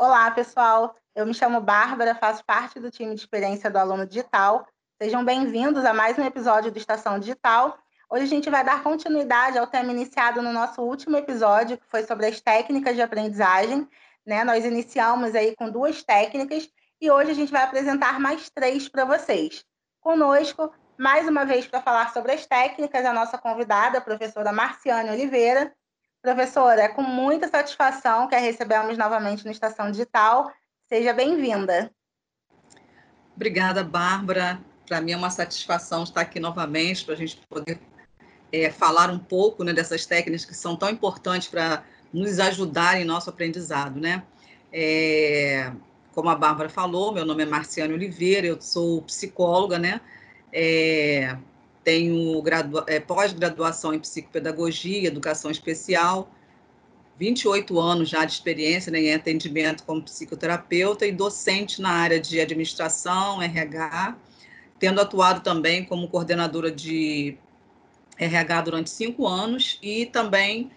Olá, pessoal. Eu me chamo Bárbara, faço parte do time de experiência do aluno digital. Sejam bem-vindos a mais um episódio do Estação Digital. Hoje a gente vai dar continuidade ao tema iniciado no nosso último episódio, que foi sobre as técnicas de aprendizagem. Né? Nós iniciamos aí com duas técnicas e hoje a gente vai apresentar mais três para vocês. Conosco, mais uma vez para falar sobre as técnicas, a nossa convidada, a professora Marciane Oliveira. Professora, é com muita satisfação que a recebemos novamente no Estação Digital Seja bem-vinda. Obrigada, Bárbara. Para mim é uma satisfação estar aqui novamente para a gente poder é, falar um pouco né, dessas técnicas que são tão importantes para nos ajudar em nosso aprendizado, né? É, como a Bárbara falou, meu nome é Marciane Oliveira, eu sou psicóloga, né? É, tenho é, pós-graduação em psicopedagogia, educação especial, 28 anos já de experiência né, em atendimento como psicoterapeuta e docente na área de administração, RH, tendo atuado também como coordenadora de RH durante cinco anos e também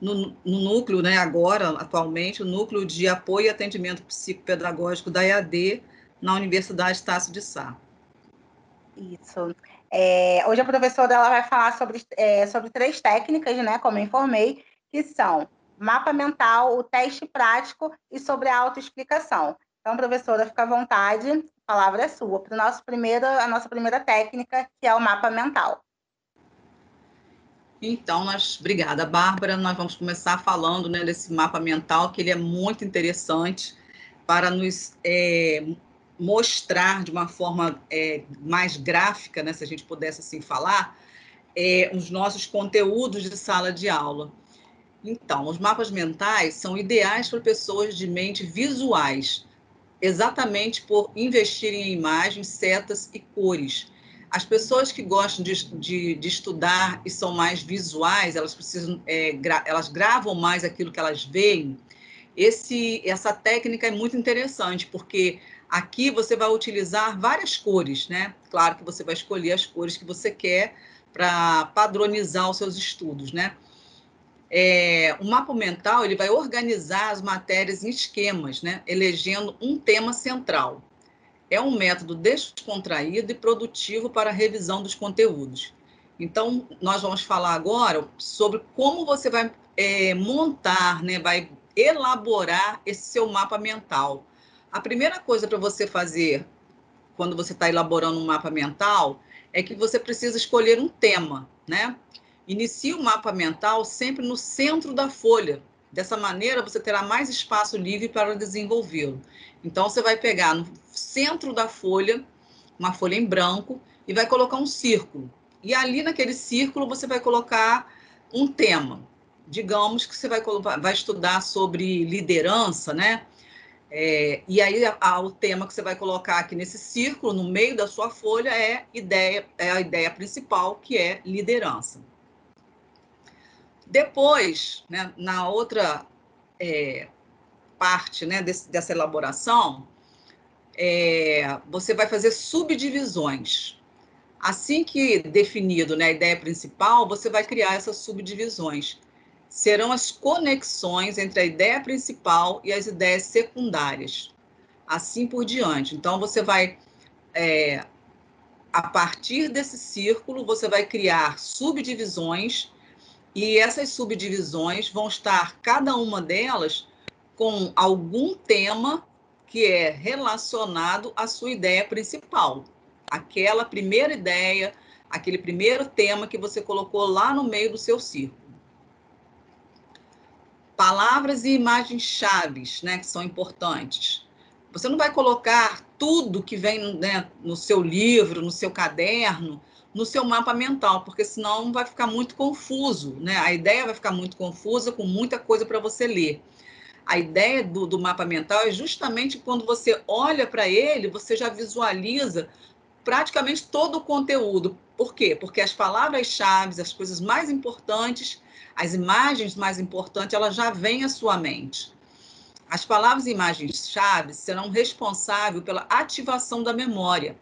no, no, núcleo, né, agora, atualmente, o núcleo de apoio e atendimento psicopedagógico da EAD na Universidade Estácio de Sá. Isso. É, hoje a professora ela vai falar sobre, é, sobre três técnicas, né, como eu informei, que são mapa mental, o teste prático e sobre a autoexplicação. Então, professora, fica à vontade, a palavra é sua, para a nossa primeira técnica, que é o mapa mental. Então, nós, obrigada, Bárbara. Nós vamos começar falando né, desse mapa mental, que ele é muito interessante para nos é, mostrar de uma forma é, mais gráfica, né, se a gente pudesse assim falar, é, os nossos conteúdos de sala de aula. Então, os mapas mentais são ideais para pessoas de mente visuais, exatamente por investirem em imagens, setas e cores. As pessoas que gostam de, de, de estudar e são mais visuais, elas precisam, é, gra, elas gravam mais aquilo que elas veem. Esse, essa técnica é muito interessante, porque aqui você vai utilizar várias cores, né? Claro que você vai escolher as cores que você quer para padronizar os seus estudos, né? É, o mapa mental ele vai organizar as matérias em esquemas, né, elegendo um tema central. É um método descontraído e produtivo para a revisão dos conteúdos. Então, nós vamos falar agora sobre como você vai é, montar, né, vai elaborar esse seu mapa mental. A primeira coisa para você fazer quando você está elaborando um mapa mental é que você precisa escolher um tema, né? Inicie o mapa mental sempre no centro da folha. Dessa maneira, você terá mais espaço livre para desenvolvê-lo. Então, você vai pegar no centro da folha, uma folha em branco, e vai colocar um círculo. E ali naquele círculo, você vai colocar um tema. Digamos que você vai, vai estudar sobre liderança, né? É, e aí a, a, o tema que você vai colocar aqui nesse círculo, no meio da sua folha, é, ideia, é a ideia principal, que é liderança. Depois, né, na outra é, parte né, desse, dessa elaboração, é, você vai fazer subdivisões. Assim que definido né, a ideia principal, você vai criar essas subdivisões. Serão as conexões entre a ideia principal e as ideias secundárias. Assim por diante. Então, você vai, é, a partir desse círculo, você vai criar subdivisões e essas subdivisões vão estar, cada uma delas, com algum tema que é relacionado à sua ideia principal. Aquela primeira ideia, aquele primeiro tema que você colocou lá no meio do seu círculo. Palavras e imagens chaves, né, que são importantes. Você não vai colocar tudo que vem né, no seu livro, no seu caderno, no seu mapa mental, porque senão vai ficar muito confuso, né? A ideia vai ficar muito confusa, com muita coisa para você ler. A ideia do, do mapa mental é justamente quando você olha para ele, você já visualiza praticamente todo o conteúdo. Por quê? Porque as palavras-chave, as coisas mais importantes, as imagens mais importantes, elas já vêm à sua mente. As palavras e imagens-chave serão responsáveis pela ativação da memória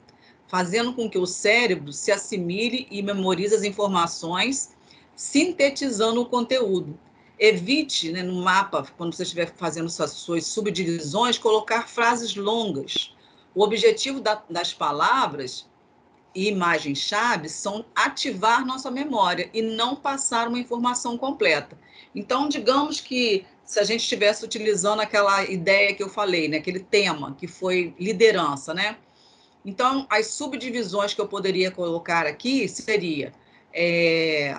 fazendo com que o cérebro se assimile e memorize as informações, sintetizando o conteúdo. Evite, né, no mapa, quando você estiver fazendo suas, suas subdivisões, colocar frases longas. O objetivo da, das palavras e imagens-chave são ativar nossa memória e não passar uma informação completa. Então, digamos que se a gente estivesse utilizando aquela ideia que eu falei, né, aquele tema que foi liderança, né? Então, as subdivisões que eu poderia colocar aqui seria é,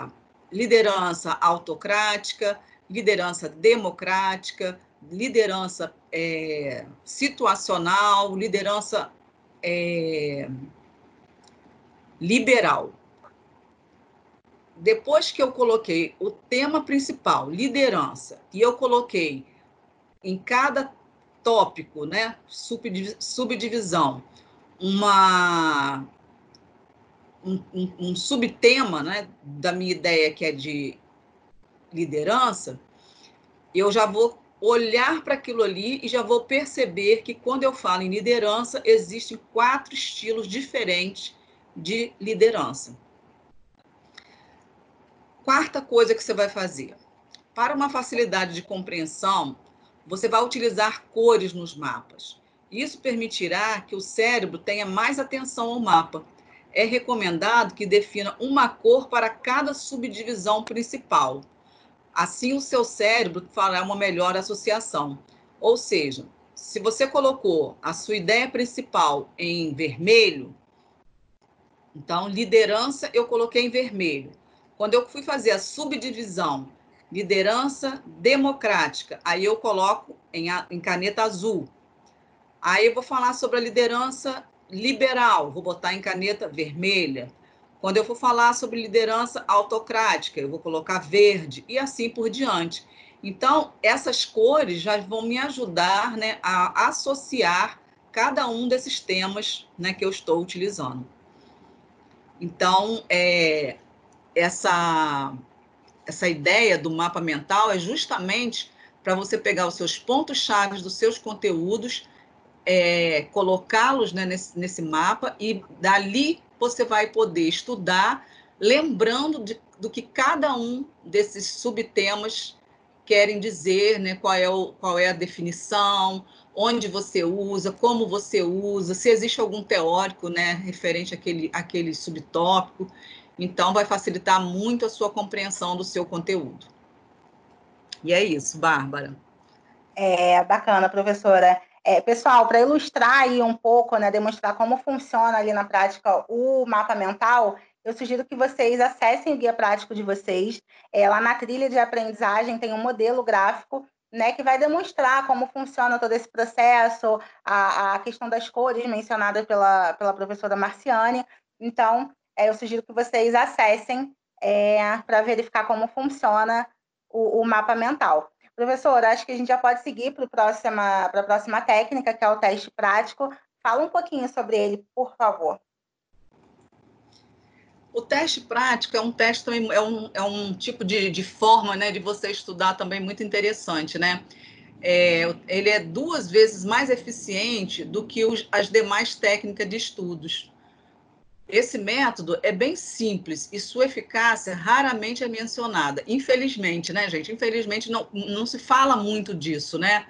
liderança autocrática, liderança democrática, liderança é, situacional, liderança é, liberal. Depois que eu coloquei o tema principal, liderança, e eu coloquei em cada tópico, né, subdivisão, uma um, um, subtema, né, da minha ideia que é de liderança, eu já vou olhar para aquilo ali e já vou perceber que quando eu falo em liderança, existem quatro estilos diferentes de liderança. Quarta coisa que você vai fazer. Para uma facilidade de compreensão, você vai utilizar cores nos mapas. Isso permitirá que o cérebro tenha mais atenção ao mapa. É recomendado que defina uma cor para cada subdivisão principal. Assim, o seu cérebro fará uma melhor associação. Ou seja, se você colocou a sua ideia principal em vermelho, então liderança eu coloquei em vermelho. Quando eu fui fazer a subdivisão liderança democrática, aí eu coloco em, em caneta azul. Aí eu vou falar sobre a liderança liberal, vou botar em caneta vermelha. Quando eu for falar sobre liderança autocrática, eu vou colocar verde e assim por diante. Então, essas cores já vão me ajudar né, a associar cada um desses temas né, que eu estou utilizando. Então, é, essa, essa ideia do mapa mental é justamente para você pegar os seus pontos-chave dos seus conteúdos, é, colocá-los né, nesse, nesse mapa e dali você vai poder estudar, lembrando de, do que cada um desses subtemas querem dizer, né? qual, é o, qual é a definição, onde você usa, como você usa, se existe algum teórico né, referente àquele, àquele subtópico. Então, vai facilitar muito a sua compreensão do seu conteúdo. E é isso, Bárbara. É bacana, professora. É, pessoal, para ilustrar aí um pouco, né, demonstrar como funciona ali na prática o mapa mental, eu sugiro que vocês acessem o guia prático de vocês. É, lá na trilha de aprendizagem tem um modelo gráfico né, que vai demonstrar como funciona todo esse processo, a, a questão das cores mencionada pela, pela professora Marciane. Então, é, eu sugiro que vocês acessem é, para verificar como funciona o, o mapa mental. Professor, acho que a gente já pode seguir para a próxima técnica, que é o teste prático. Fala um pouquinho sobre ele, por favor. O teste prático é um teste também, é um, é um tipo de, de forma né, de você estudar também muito interessante, né? É, ele é duas vezes mais eficiente do que os, as demais técnicas de estudos. Esse método é bem simples e sua eficácia raramente é mencionada. Infelizmente, né, gente? Infelizmente não, não se fala muito disso, né?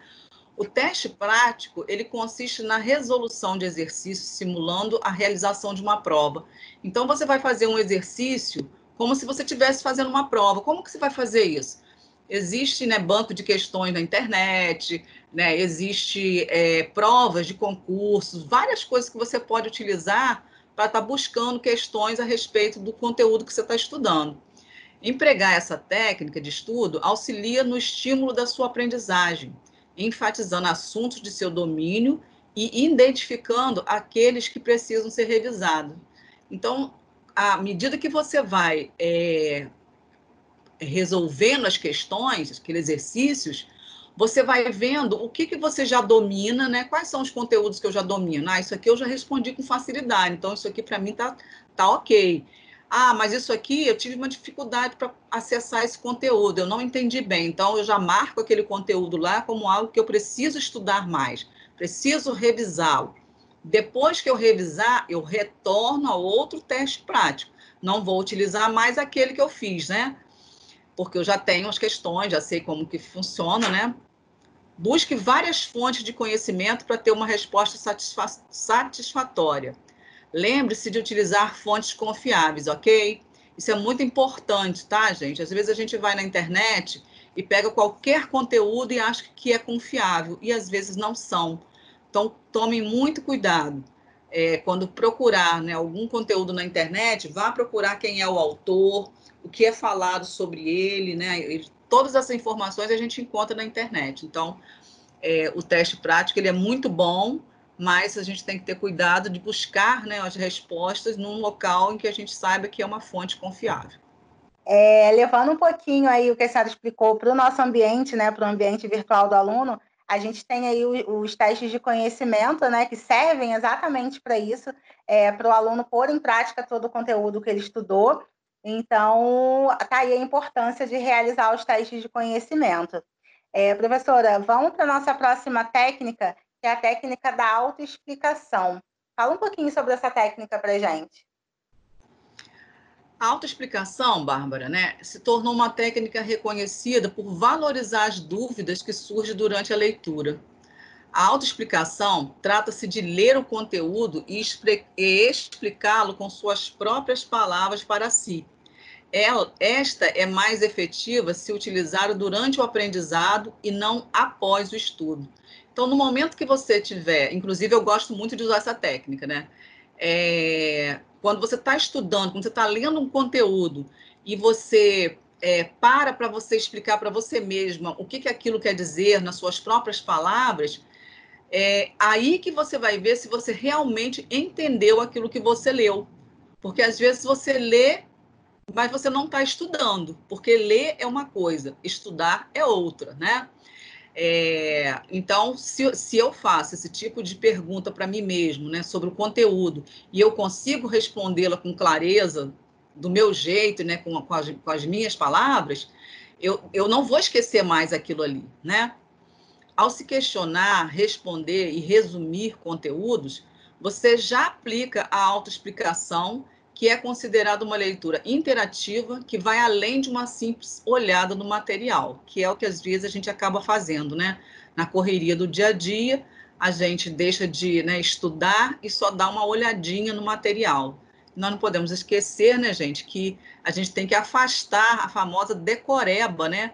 O teste prático, ele consiste na resolução de exercícios simulando a realização de uma prova. Então, você vai fazer um exercício como se você estivesse fazendo uma prova. Como que você vai fazer isso? Existe né, banco de questões na internet, né, existe é, provas de concursos, várias coisas que você pode utilizar para estar tá buscando questões a respeito do conteúdo que você está estudando. Empregar essa técnica de estudo auxilia no estímulo da sua aprendizagem enfatizando assuntos de seu domínio e identificando aqueles que precisam ser revisados. Então, à medida que você vai é, resolvendo as questões, aqueles exercícios, você vai vendo o que, que você já domina, né? Quais são os conteúdos que eu já domino? Ah, isso aqui eu já respondi com facilidade, então isso aqui para mim tá, tá ok. Ah, mas isso aqui eu tive uma dificuldade para acessar esse conteúdo, eu não entendi bem. Então, eu já marco aquele conteúdo lá como algo que eu preciso estudar mais, preciso revisá-lo. Depois que eu revisar, eu retorno a outro teste prático. Não vou utilizar mais aquele que eu fiz, né? porque eu já tenho as questões, já sei como que funciona, né? Busque várias fontes de conhecimento para ter uma resposta satisfa satisfatória. Lembre-se de utilizar fontes confiáveis, ok? Isso é muito importante, tá, gente? Às vezes a gente vai na internet e pega qualquer conteúdo e acha que é confiável, e às vezes não são. Então, tome muito cuidado. É, quando procurar né, algum conteúdo na internet, vá procurar quem é o autor, o que é falado sobre ele, né? Todas essas informações a gente encontra na internet. Então, é, o teste prático ele é muito bom, mas a gente tem que ter cuidado de buscar né, as respostas num local em que a gente saiba que é uma fonte confiável. É, levando um pouquinho aí o que a senhora explicou para o nosso ambiente, né, para o ambiente virtual do aluno, a gente tem aí os, testes de conhecimento, né, que servem exatamente para isso, é, para o aluno pôr em prática todo o conteúdo que ele estudou. Então, está aí a importância de realizar os testes de conhecimento. É, professora, vamos para a nossa próxima técnica, que é a técnica da autoexplicação. Fala um pouquinho sobre essa técnica para gente. A autoexplicação, Bárbara, né, se tornou uma técnica reconhecida por valorizar as dúvidas que surgem durante a leitura. A autoexplicação trata-se de ler o conteúdo e explicá-lo com suas próprias palavras para si. Esta é mais efetiva se utilizada durante o aprendizado e não após o estudo. Então, no momento que você tiver, inclusive eu gosto muito de usar essa técnica, né? É, quando você está estudando, quando você está lendo um conteúdo e você é, para para você explicar para você mesma o que, que aquilo quer dizer nas suas próprias palavras, é aí que você vai ver se você realmente entendeu aquilo que você leu. Porque às vezes você lê, mas você não está estudando, porque ler é uma coisa, estudar é outra, né? É, então, se, se eu faço esse tipo de pergunta para mim mesmo, né, sobre o conteúdo, e eu consigo respondê-la com clareza, do meu jeito, né, com, com, as, com as minhas palavras, eu, eu não vou esquecer mais aquilo ali, né? Ao se questionar, responder e resumir conteúdos, você já aplica a autoexplicação que é considerada uma leitura interativa que vai além de uma simples olhada no material, que é o que às vezes a gente acaba fazendo, né? Na correria do dia a dia, a gente deixa de né, estudar e só dá uma olhadinha no material. Nós não podemos esquecer, né, gente, que a gente tem que afastar a famosa decoreba, né?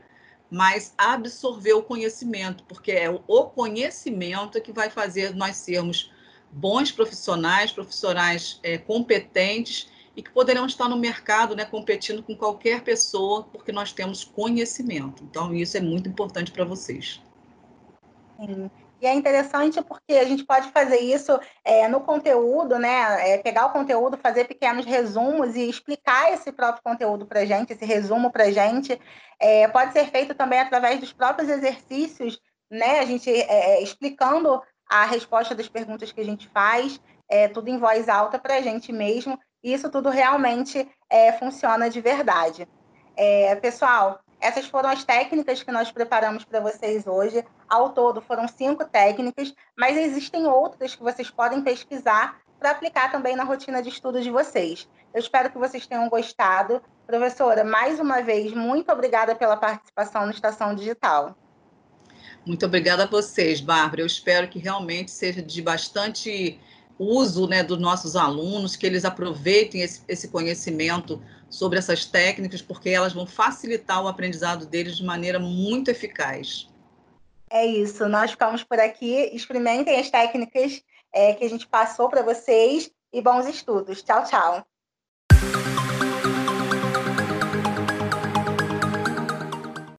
Mas absorver o conhecimento, porque é o conhecimento que vai fazer nós sermos bons profissionais, profissionais é, competentes e que poderão estar no mercado né, competindo com qualquer pessoa, porque nós temos conhecimento. Então, isso é muito importante para vocês. Sim. E é interessante porque a gente pode fazer isso é, no conteúdo, né? É, pegar o conteúdo, fazer pequenos resumos e explicar esse próprio conteúdo para gente, esse resumo para gente. É, pode ser feito também através dos próprios exercícios, né? A gente é, é, explicando a resposta das perguntas que a gente faz, é, tudo em voz alta para a gente mesmo. E isso tudo realmente é, funciona de verdade. É, pessoal, essas foram as técnicas que nós preparamos para vocês hoje. Ao todo, foram cinco técnicas, mas existem outras que vocês podem pesquisar para aplicar também na rotina de estudo de vocês. Eu espero que vocês tenham gostado. Professora, mais uma vez, muito obrigada pela participação no Estação Digital. Muito obrigada a vocês, Bárbara. Eu espero que realmente seja de bastante uso né, dos nossos alunos, que eles aproveitem esse, esse, conhecimento sobre essas técnicas, porque elas vão facilitar o aprendizado deles de maneira muito eficaz. É isso, nós ficamos por aqui. Experimentem as técnicas é, que a gente passou para vocês e bons estudos. Tchau, tchau.